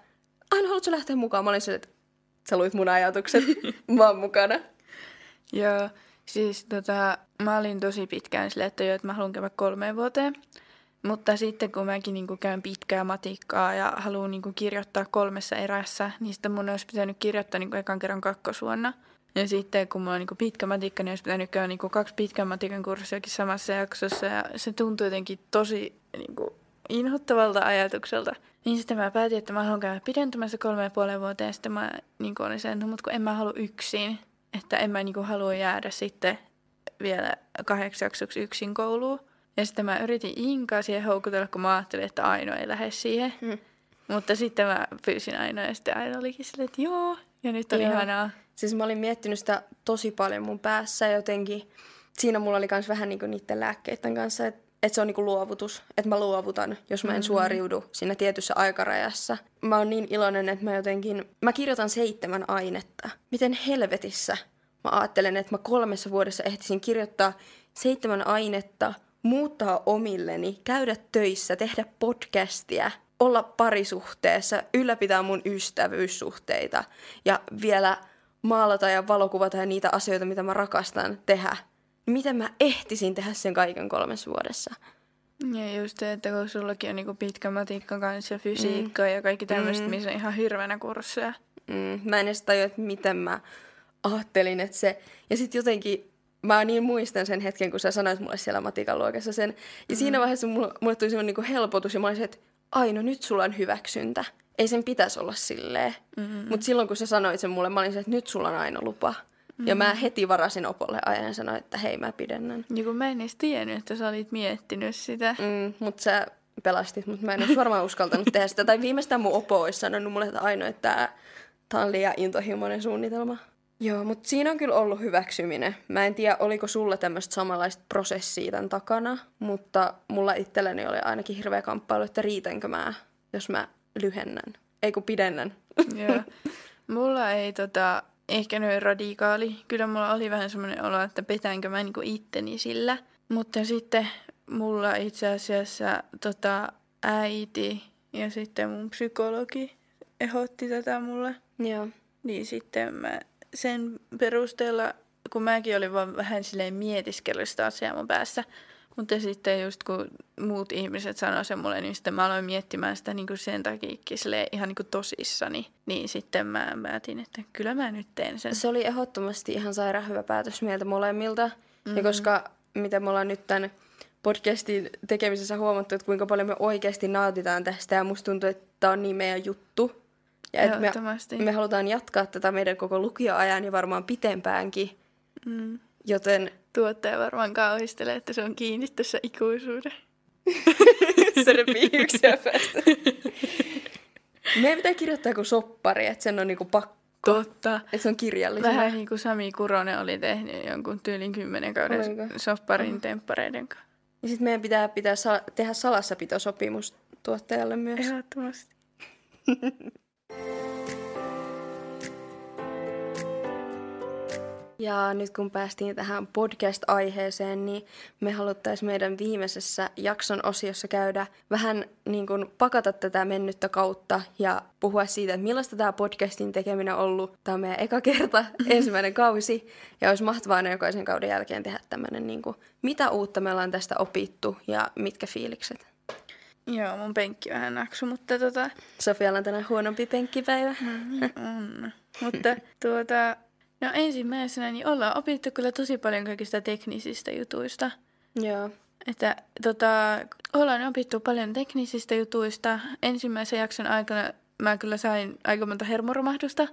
aina haluatko lähteä mukaan? Mä olin sille, että sä luit mun ajatukset, mä oon mukana. Joo, siis tota, mä olin tosi pitkään silleen, että, jo, että mä haluan käydä kolmeen vuoteen. Mutta sitten kun mäkin niin kuin käyn pitkää matikkaa ja haluan niin kuin kirjoittaa kolmessa erässä, niin sitten mun olisi pitänyt kirjoittaa niin ekan kerran kakkosvuonna. Ja sitten kun mulla on niin kuin pitkä matikka, niin olisi pitänyt käydä niin kuin kaksi pitkän matikan kurssiakin samassa jaksossa. Ja se tuntuu jotenkin tosi niin kuin inhottavalta ajatukselta. Niin sitten mä päätin, että mä haluan käydä pidentymässä kolme ja puolen vuoteen. Sitten mä niin olin sen, no, mutta kun en mä halua yksin. Että en mä niin halua jäädä sitten vielä kahdeksi jaksoksi yksin kouluun. Ja sitten mä yritin Inkaa siihen houkutella, kun mä ajattelin, että Aino ei lähde siihen. Hmm. Mutta sitten mä pyysin Ainoa ja sitten Aino olikin silleen, että joo. Ja nyt on joo. ihanaa. Siis mä olin miettinyt sitä tosi paljon mun päässä jotenkin. Siinä mulla oli myös vähän niin kuin niiden lääkkeiden kanssa, että että se on niinku luovutus, että mä luovutan, jos mä en mm-hmm. suoriudu siinä tietyssä aikarajassa. Mä oon niin iloinen, että mä jotenkin, mä kirjoitan seitsemän ainetta. Miten helvetissä mä ajattelen, että mä kolmessa vuodessa ehtisin kirjoittaa seitsemän ainetta, muuttaa omilleni, käydä töissä, tehdä podcastia, olla parisuhteessa, ylläpitää mun ystävyyssuhteita ja vielä maalata ja valokuvata ja niitä asioita, mitä mä rakastan tehdä miten mä ehtisin tehdä sen kaiken kolmessa vuodessa. Ja just se, että kun sullakin on niinku pitkä matikka kanssa ja fysiikka mm. ja kaikki tämmöistä, mm. missä on ihan hirveänä kursseja. Mm. Mä en edes tajua, että miten mä ajattelin, että se... Ja sitten jotenkin mä niin muistan sen hetken, kun sä sanoit mulle siellä matikan luokassa sen. Ja mm. siinä vaiheessa mulle, mulle tuli semmoinen niinku helpotus ja mä olisin, että Aino, nyt sulla on hyväksyntä. ei sen pitäisi olla silleen. Mm. Mutta silloin kun sä sanoit sen mulle, mä olin se, että nyt sulla on aina lupa. Ja mä heti varasin Opolle ajan ja sanoin, että hei mä pidennän. Niin kun mä en edes tiennyt, että sä olit miettinyt sitä. Mm, mutta sä pelastit, mutta mä en olisi varmaan uskaltanut tehdä sitä. Tai viimeistään mun Opo olisi sanonut mulle, että ainoa, että tää on liian intohimoinen suunnitelma. Joo, mutta siinä on kyllä ollut hyväksyminen. Mä en tiedä, oliko sulla tämmöistä samanlaista prosessia tämän takana, mutta mulla itselläni oli ainakin hirveä kamppailu, että riitänkö mä, jos mä lyhennän. Ei kun pidennän. Joo. Mulla ei tota, ehkä noin radikaali. Kyllä mulla oli vähän semmoinen olo, että petäänkö mä niinku itteni sillä. Mutta sitten mulla itse asiassa tota, äiti ja sitten mun psykologi ehdotti tätä mulle. Joo. Niin sitten mä sen perusteella, kun mäkin olin vaan vähän silleen mietiskellyt sitä asiaa mun päässä, mutta sitten just kun muut ihmiset sanoi sen mulle, niin sitten mä aloin miettimään sitä niin kuin sen takia ihan niin kuin tosissani. Niin sitten mä päätin, että kyllä mä nyt teen sen. Se oli ehdottomasti ihan sairaan hyvä päätös meiltä molemmilta. Mm-hmm. Ja koska mitä me ollaan nyt tämän podcastin tekemisessä huomattu, että kuinka paljon me oikeasti nautitaan tästä ja musta tuntuu, että tämä on niin meidän juttu. Ja että me, me halutaan jatkaa tätä meidän koko lukioajan ja varmaan pitempäänkin. Mm. Joten Tuottaja varmaan kauhistelee, että se on kiinni tässä ikuisuuden. se repii yksiä päästä. Meidän pitää kirjoittaa joku soppari, että sen on niinku pakko. Totta. Että se on kirjallisena. Vähän niin kuin Sami Kuronen oli tehnyt jonkun tyylin kymmenen kauden Oliko? sopparin Aha. temppareiden kanssa. Ja sitten meidän pitää, pitää sa- tehdä salassapitosopimus tuottajalle myös. Ehdottomasti. Ja nyt kun päästiin tähän podcast-aiheeseen, niin me haluttaisiin meidän viimeisessä jakson osiossa käydä vähän niin kuin pakata tätä mennyttä kautta ja puhua siitä, että millaista tämä podcastin tekeminen on ollut. Tämä on meidän eka kerta, ensimmäinen kausi, ja olisi mahtavaa aina jokaisen kauden jälkeen tehdä tämmöinen, niin kuin, mitä uutta me ollaan tästä opittu ja mitkä fiilikset. Joo, mun penkki vähän naksu, mutta tota, Sofialla on tänään huonompi penkkipäivä. on. mutta tuota, no ensimmäisenä niin ollaan opittu kyllä tosi paljon kaikista teknisistä jutuista. Joo. Että tota, ollaan opittu paljon teknisistä jutuista. Ensimmäisen jakson aikana mä kyllä sain aika monta hermoromahdusta.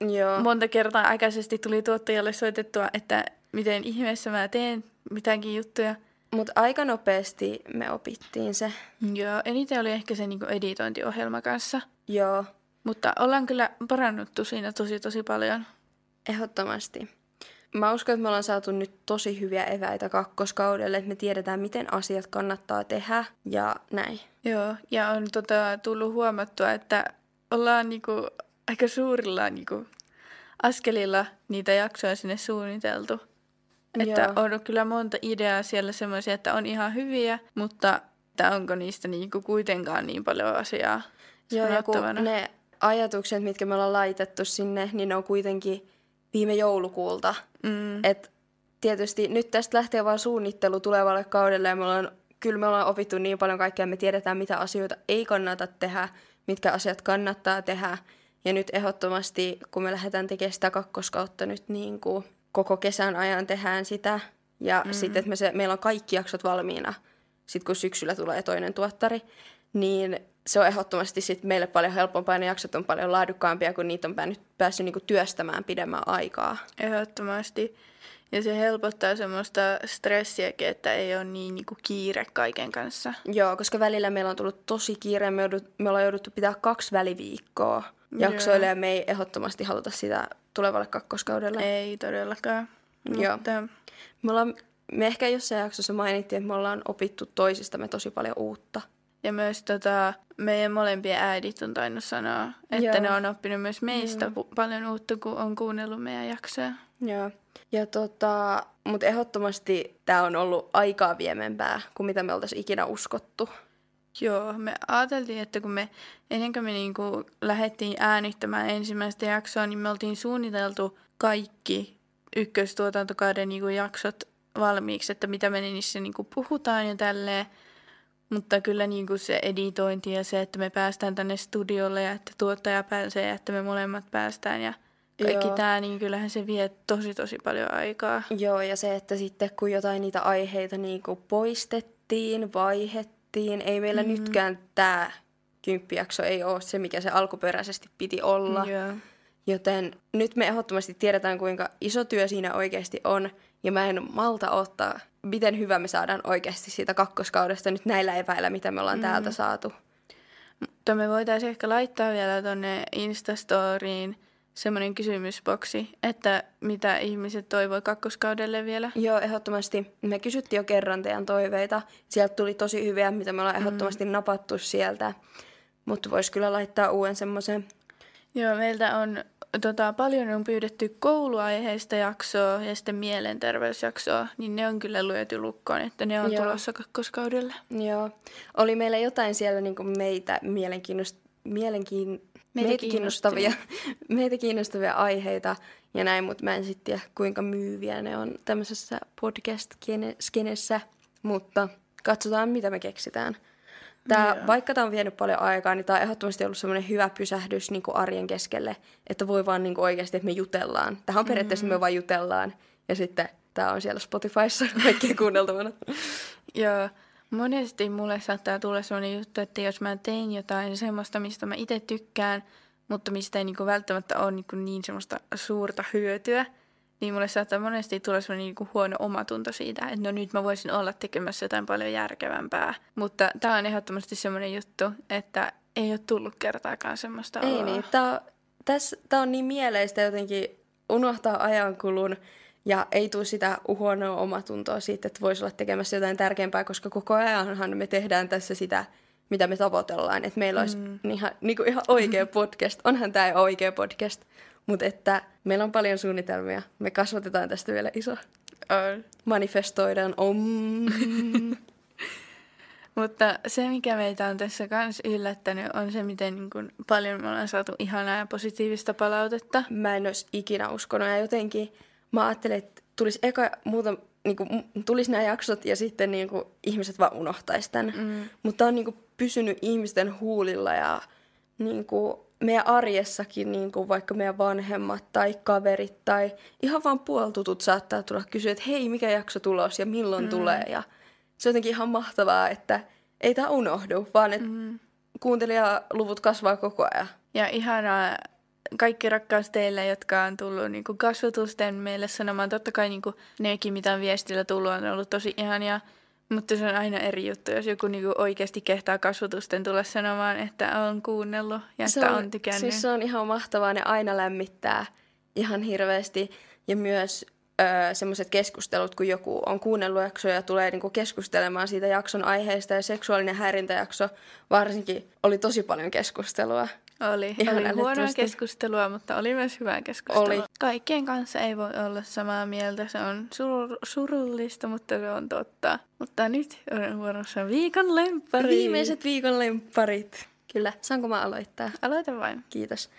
Joo. Monta kertaa aikaisesti tuli tuottajalle soitettua, että miten ihmeessä mä teen mitäkin juttuja. Mutta aika nopeasti me opittiin se. Joo, eniten oli ehkä se niinku editointiohjelma kanssa. Joo. Mutta ollaan kyllä parannuttu siinä tosi tosi paljon. Ehdottomasti. Mä uskon, että me ollaan saatu nyt tosi hyviä eväitä kakkoskaudelle, että me tiedetään, miten asiat kannattaa tehdä ja näin. Joo, ja on tota, tullut huomattua, että ollaan niinku aika suurilla niinku askelilla niitä jaksoja sinne suunniteltu. Että Joo. on kyllä monta ideaa siellä semmoisia, että on ihan hyviä, mutta että onko niistä niinku kuitenkaan niin paljon asiaa Joo, ja kun ne ajatukset, mitkä me ollaan laitettu sinne, niin ne on kuitenkin viime joulukuulta. Mm, Et tietysti nyt tästä lähtee vaan suunnittelu tulevalle kaudelle ja me ollaan, kyllä me ollaan opittu niin paljon kaikkea, me tiedetään mitä asioita ei kannata tehdä, mitkä asiat kannattaa tehdä. Ja nyt ehdottomasti, kun me lähdetään tekemään sitä kakkoskautta nyt niin kuin koko kesän ajan tehdään sitä. Ja mm. sitten, että me se, meillä on kaikki jaksot valmiina, sitten kun syksyllä tulee toinen tuottari, niin se on ehdottomasti sit meille paljon helpompaa. Ne jaksot on paljon laadukkaampia, kun niitä on päässyt, päässyt niinku työstämään pidemmän aikaa. ehdottomasti. Ja se helpottaa semmoista stressiäkin, että ei ole niin niinku kiire kaiken kanssa. Joo, koska välillä meillä on tullut tosi kiire. Me, joudut, me ollaan jouduttu pitää kaksi väliviikkoa jaksoille ja me ei ehdottomasti haluta sitä tulevalle kakkoskaudelle. Ei todellakaan. Joo. Mutta Me, ollaan, me ehkä jossain jaksossa mainittiin, että me ollaan opittu toisistamme tosi paljon uutta. Ja myös tota, meidän molempien äidit on tainnut sanoa, että Joo. ne on oppinut myös meistä pu- paljon uutta, kun on kuunnellut meidän jaksoja. Joo. Ja tota, mutta ehdottomasti tämä on ollut aikaa viemempää kuin mitä me oltaisiin ikinä uskottu. Joo, me ajateltiin, että kun me ennen kuin me niinku lähdettiin äänittämään ensimmäistä jaksoa, niin me oltiin suunniteltu kaikki ykköstuotantokauden niinku jaksot valmiiksi, että mitä me niissä niinku puhutaan ja tälleen. Mutta kyllä niinku se editointi ja se, että me päästään tänne studiolle ja että tuottaja pääsee ja että me molemmat päästään ja kaikki Joo. tämä, niin kyllähän se vie tosi tosi paljon aikaa. Joo, ja se, että sitten kun jotain niitä aiheita niin kuin poistettiin, vaihettiin, ei meillä mm-hmm. nytkään tämä kymppijakso ei ole se, mikä se alkuperäisesti piti olla. Joo. Joten nyt me ehdottomasti tiedetään, kuinka iso työ siinä oikeasti on. Ja mä en malta ottaa, miten hyvä me saadaan oikeasti siitä kakkoskaudesta nyt näillä eväillä, mitä me ollaan mm. täältä saatu. Mutta me voitaisiin ehkä laittaa vielä tonne Instastoriin semmoinen kysymysboksi, että mitä ihmiset toivoi kakkoskaudelle vielä. Joo, ehdottomasti. Me kysyttiin jo kerran teidän toiveita. Sieltä tuli tosi hyviä, mitä me ollaan ehdottomasti mm. napattu sieltä. Mutta voisi kyllä laittaa uuden semmoisen. Joo, meiltä on tota, paljon on pyydetty kouluaiheista jaksoa ja sitten mielenterveysjaksoa, niin ne on kyllä lyöty lukkoon, että ne on Joo. tulossa kakkoskaudelle. Joo. Oli meillä jotain siellä niin kuin meitä mielenkiinnost... mielenkiin... Meitä meitä, kiinnostavia, meitä kiinnostavia aiheita ja näin, mutta mä en sitten tiedä, kuinka myyviä ne on tämmöisessä podcast-skenessä, mutta katsotaan, mitä me keksitään. Tää, Joo. vaikka tämä on vienyt paljon aikaa, niin tämä on ehdottomasti ollut semmoinen hyvä pysähdys niin kuin arjen keskelle, että voi vaan niin kuin oikeasti, että me jutellaan. Tähän on periaatteessa, mm-hmm. me vaan jutellaan ja sitten tämä on siellä Spotifyssa kaikkien kuunneltavana. Joo, monesti mulle saattaa tulla sellainen juttu, että jos mä tein jotain semmoista, mistä mä itse tykkään, mutta mistä ei niinku välttämättä ole niinku niin semmoista suurta hyötyä, niin mulle saattaa monesti tulla sellainen niinku huono omatunto siitä, että no nyt mä voisin olla tekemässä jotain paljon järkevämpää. Mutta tämä on ehdottomasti semmoinen juttu, että ei ole tullut kertaakaan semmoista Ei oloa. niin, tämä on, on niin mieleistä jotenkin unohtaa ajankulun ja ei tule sitä huonoa omatuntoa siitä, että voisi olla tekemässä jotain tärkeämpää, koska koko ajanhan me tehdään tässä sitä, mitä me tavoitellaan. Että meillä olisi mm. ihan, niin kuin ihan oikea podcast. Onhan tämä oikea podcast, mutta että meillä on paljon suunnitelmia. Me kasvatetaan tästä vielä iso. On. Manifestoidaan om. Mutta se, mikä meitä on tässä kanssa yllättänyt, on se, miten niin kuin paljon me ollaan saatu ihanaa ja positiivista palautetta. mä en olisi ikinä uskonut. Ja jotenkin mä ajattelin, että tulisi eka muuta, niin kuin, tulisi nämä jaksot ja sitten niin kuin, ihmiset vaan unohtaisi tämän. Mm. Mutta on niin kuin, pysynyt ihmisten huulilla ja niin kuin, meidän arjessakin, niin kuin, vaikka meidän vanhemmat tai kaverit tai ihan vaan puoltutut saattaa tulla kysyä, että hei, mikä jakso tulos ja milloin mm. tulee. Ja se on jotenkin ihan mahtavaa, että ei tämä unohdu, vaan että mm. kuuntelijaluvut kasvaa koko ajan. Ja ihanaa kaikki rakkaus teille, jotka on tullut niin kuin kasvatusten meille sanomaan. Totta kai niin kuin nekin, mitä on viestillä tullut, on ollut tosi ihania. Mutta se on aina eri juttu, jos joku niin kuin oikeasti kehtaa kasvatusten tulla sanomaan, että on kuunnellut ja se että on, on tykännyt. Siis se on ihan mahtavaa, ne aina lämmittää ihan hirveästi. Ja myös öö, semmoiset keskustelut, kun joku on kuunnellut jaksoja ja tulee niinku keskustelemaan siitä jakson aiheesta. Ja seksuaalinen häirintäjakso varsinkin oli tosi paljon keskustelua. Oli, Ihan oli huonoa keskustelua, mutta oli myös hyvää keskustelua. Oli. Kaikkien kanssa ei voi olla samaa mieltä. Se on sur- surullista, mutta se on totta. Mutta nyt on vuorossa viikon lemppari. Viimeiset viikon lempparit. Kyllä. Saanko mä aloittaa? Aloita vain. Kiitos.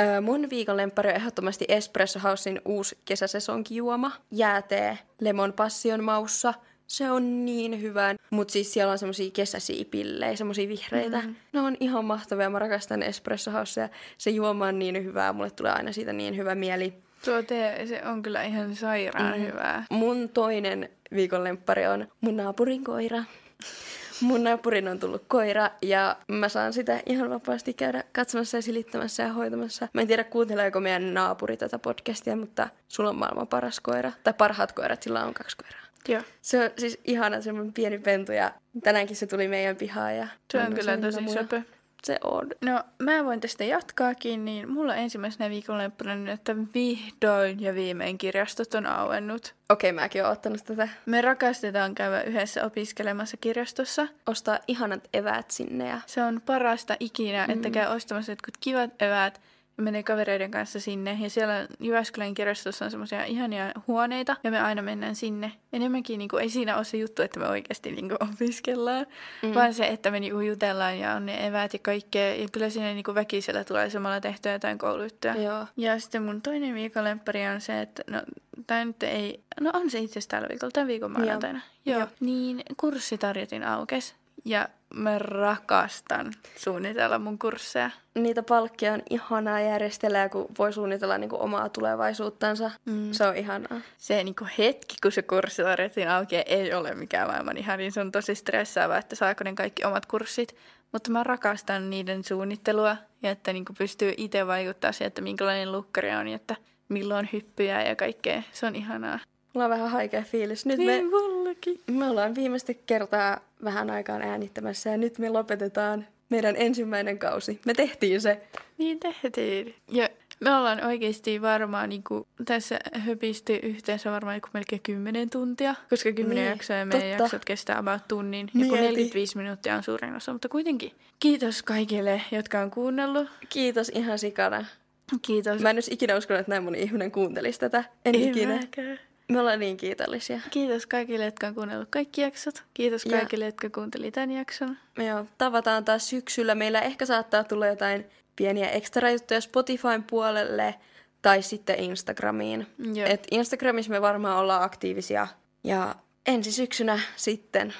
Öö, mun viikon lemppari on ehdottomasti Espresso Housein uusi kesäsesonkijuoma. Jäätee lemon passion maussa. Se on niin hyvä. Mutta siis siellä on semmosia kesäisiä pillejä, semmosia vihreitä. Mm. Ne on ihan mahtavia. Mä rakastan Espresso Housea. Se juoma on niin hyvää. Mulle tulee aina siitä niin hyvä mieli. Tuo tee, se on kyllä ihan sairaan mm. hyvää. Mun toinen viikon lemppari on mun naapurin koira. Mun naapurin on tullut koira ja mä saan sitä ihan vapaasti käydä katsomassa ja silittämässä ja hoitamassa. Mä en tiedä kuunteleeko meidän naapuri tätä podcastia, mutta sulla on maailman paras koira. Tai parhaat koirat, sillä on kaksi koiraa. Joo. Se on siis ihana semmoinen pieni pentu ja tänäänkin se tuli meidän pihaan. Ja Se on kyllä tosi söpö. Se on. No, mä voin tästä jatkaakin, niin mulla ensimmäisenä viikon lemppäränä, että vihdoin ja viimein kirjastot on auennut. Okei, mäkin oon ottanut tätä. Me rakastetaan käydä yhdessä opiskelemassa kirjastossa. Ostaa ihanat eväät sinne ja Se on parasta ikinä, mm. että käy ostamassa jotkut kivat eväät menee kavereiden kanssa sinne. Ja siellä Jyväskylän kirjastossa on semmoisia ihania huoneita ja me aina mennään sinne. Enemmänkin niin kuin, ei siinä ole se juttu, että me oikeasti niin kuin, opiskellaan, mm. vaan se, että me niin kuin, jutellaan ja on ne eväät ja kaikkea. Ja kyllä siinä niin kuin, väkisellä tulee samalla tehtyä jotain kouluyttöä. Joo. Ja sitten mun toinen viikon lemppari on se, että no tämä nyt ei, no on se itse asiassa tällä viikolla, tämän viikon maanantaina. Joo. Joo. Niin kurssitarjotin aukes. Ja mä rakastan suunnitella mun kursseja. Niitä palkkia on ihanaa järjestellä, kun voi suunnitella niinku omaa tulevaisuuttansa. Mm. Se on ihanaa. Se niinku hetki, kun se kurssi tarjottiin auki, ei ole mikään maailman ihan, niin se on tosi stressaavaa, että saako ne kaikki omat kurssit. Mutta mä rakastan niiden suunnittelua ja että niinku pystyy itse vaikuttaa siihen, että minkälainen lukkari on ja että milloin hyppyjä ja kaikkea. Se on ihanaa. Mulla on vähän haikea fiilis. Nyt me, Niin mullakin. me ollaan viimeistä kertaa vähän aikaan äänittämässä ja nyt me lopetetaan meidän ensimmäinen kausi. Me tehtiin se. Niin tehtiin. Ja me ollaan oikeasti varmaan niinku, tässä höpisty yhteensä varmaan joku melkein 10 tuntia, koska 10 Niin, jaksoa ja meidän totta. jaksot kestää about tunnin. Mieti. Joku 45 minuuttia on suurin osa, mutta kuitenkin. Kiitos kaikille, jotka on kuunnellut. Kiitos ihan sikana. Kiitos. Mä en olisi ikinä uskonut, että näin moni ihminen kuuntelisi tätä. En Ei ikinä. mäkään. Me ollaan niin kiitollisia. Kiitos kaikille, jotka on kuunnellut kaikki jaksot. Kiitos Ja- kaikille, jotka kuunteli tämän jakson. Me joo, tavataan taas syksyllä. Meillä ehkä saattaa tulla jotain pieniä ekstra juttuja Spotifyn puolelle tai sitten Instagramiin. Joo. Et Instagramissa me varmaan ollaan aktiivisia. Ja ensi syksynä sitten.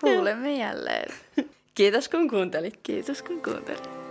Kuulemme jälleen. Kiitos kun kuuntelit. Kiitos kun kuuntelit.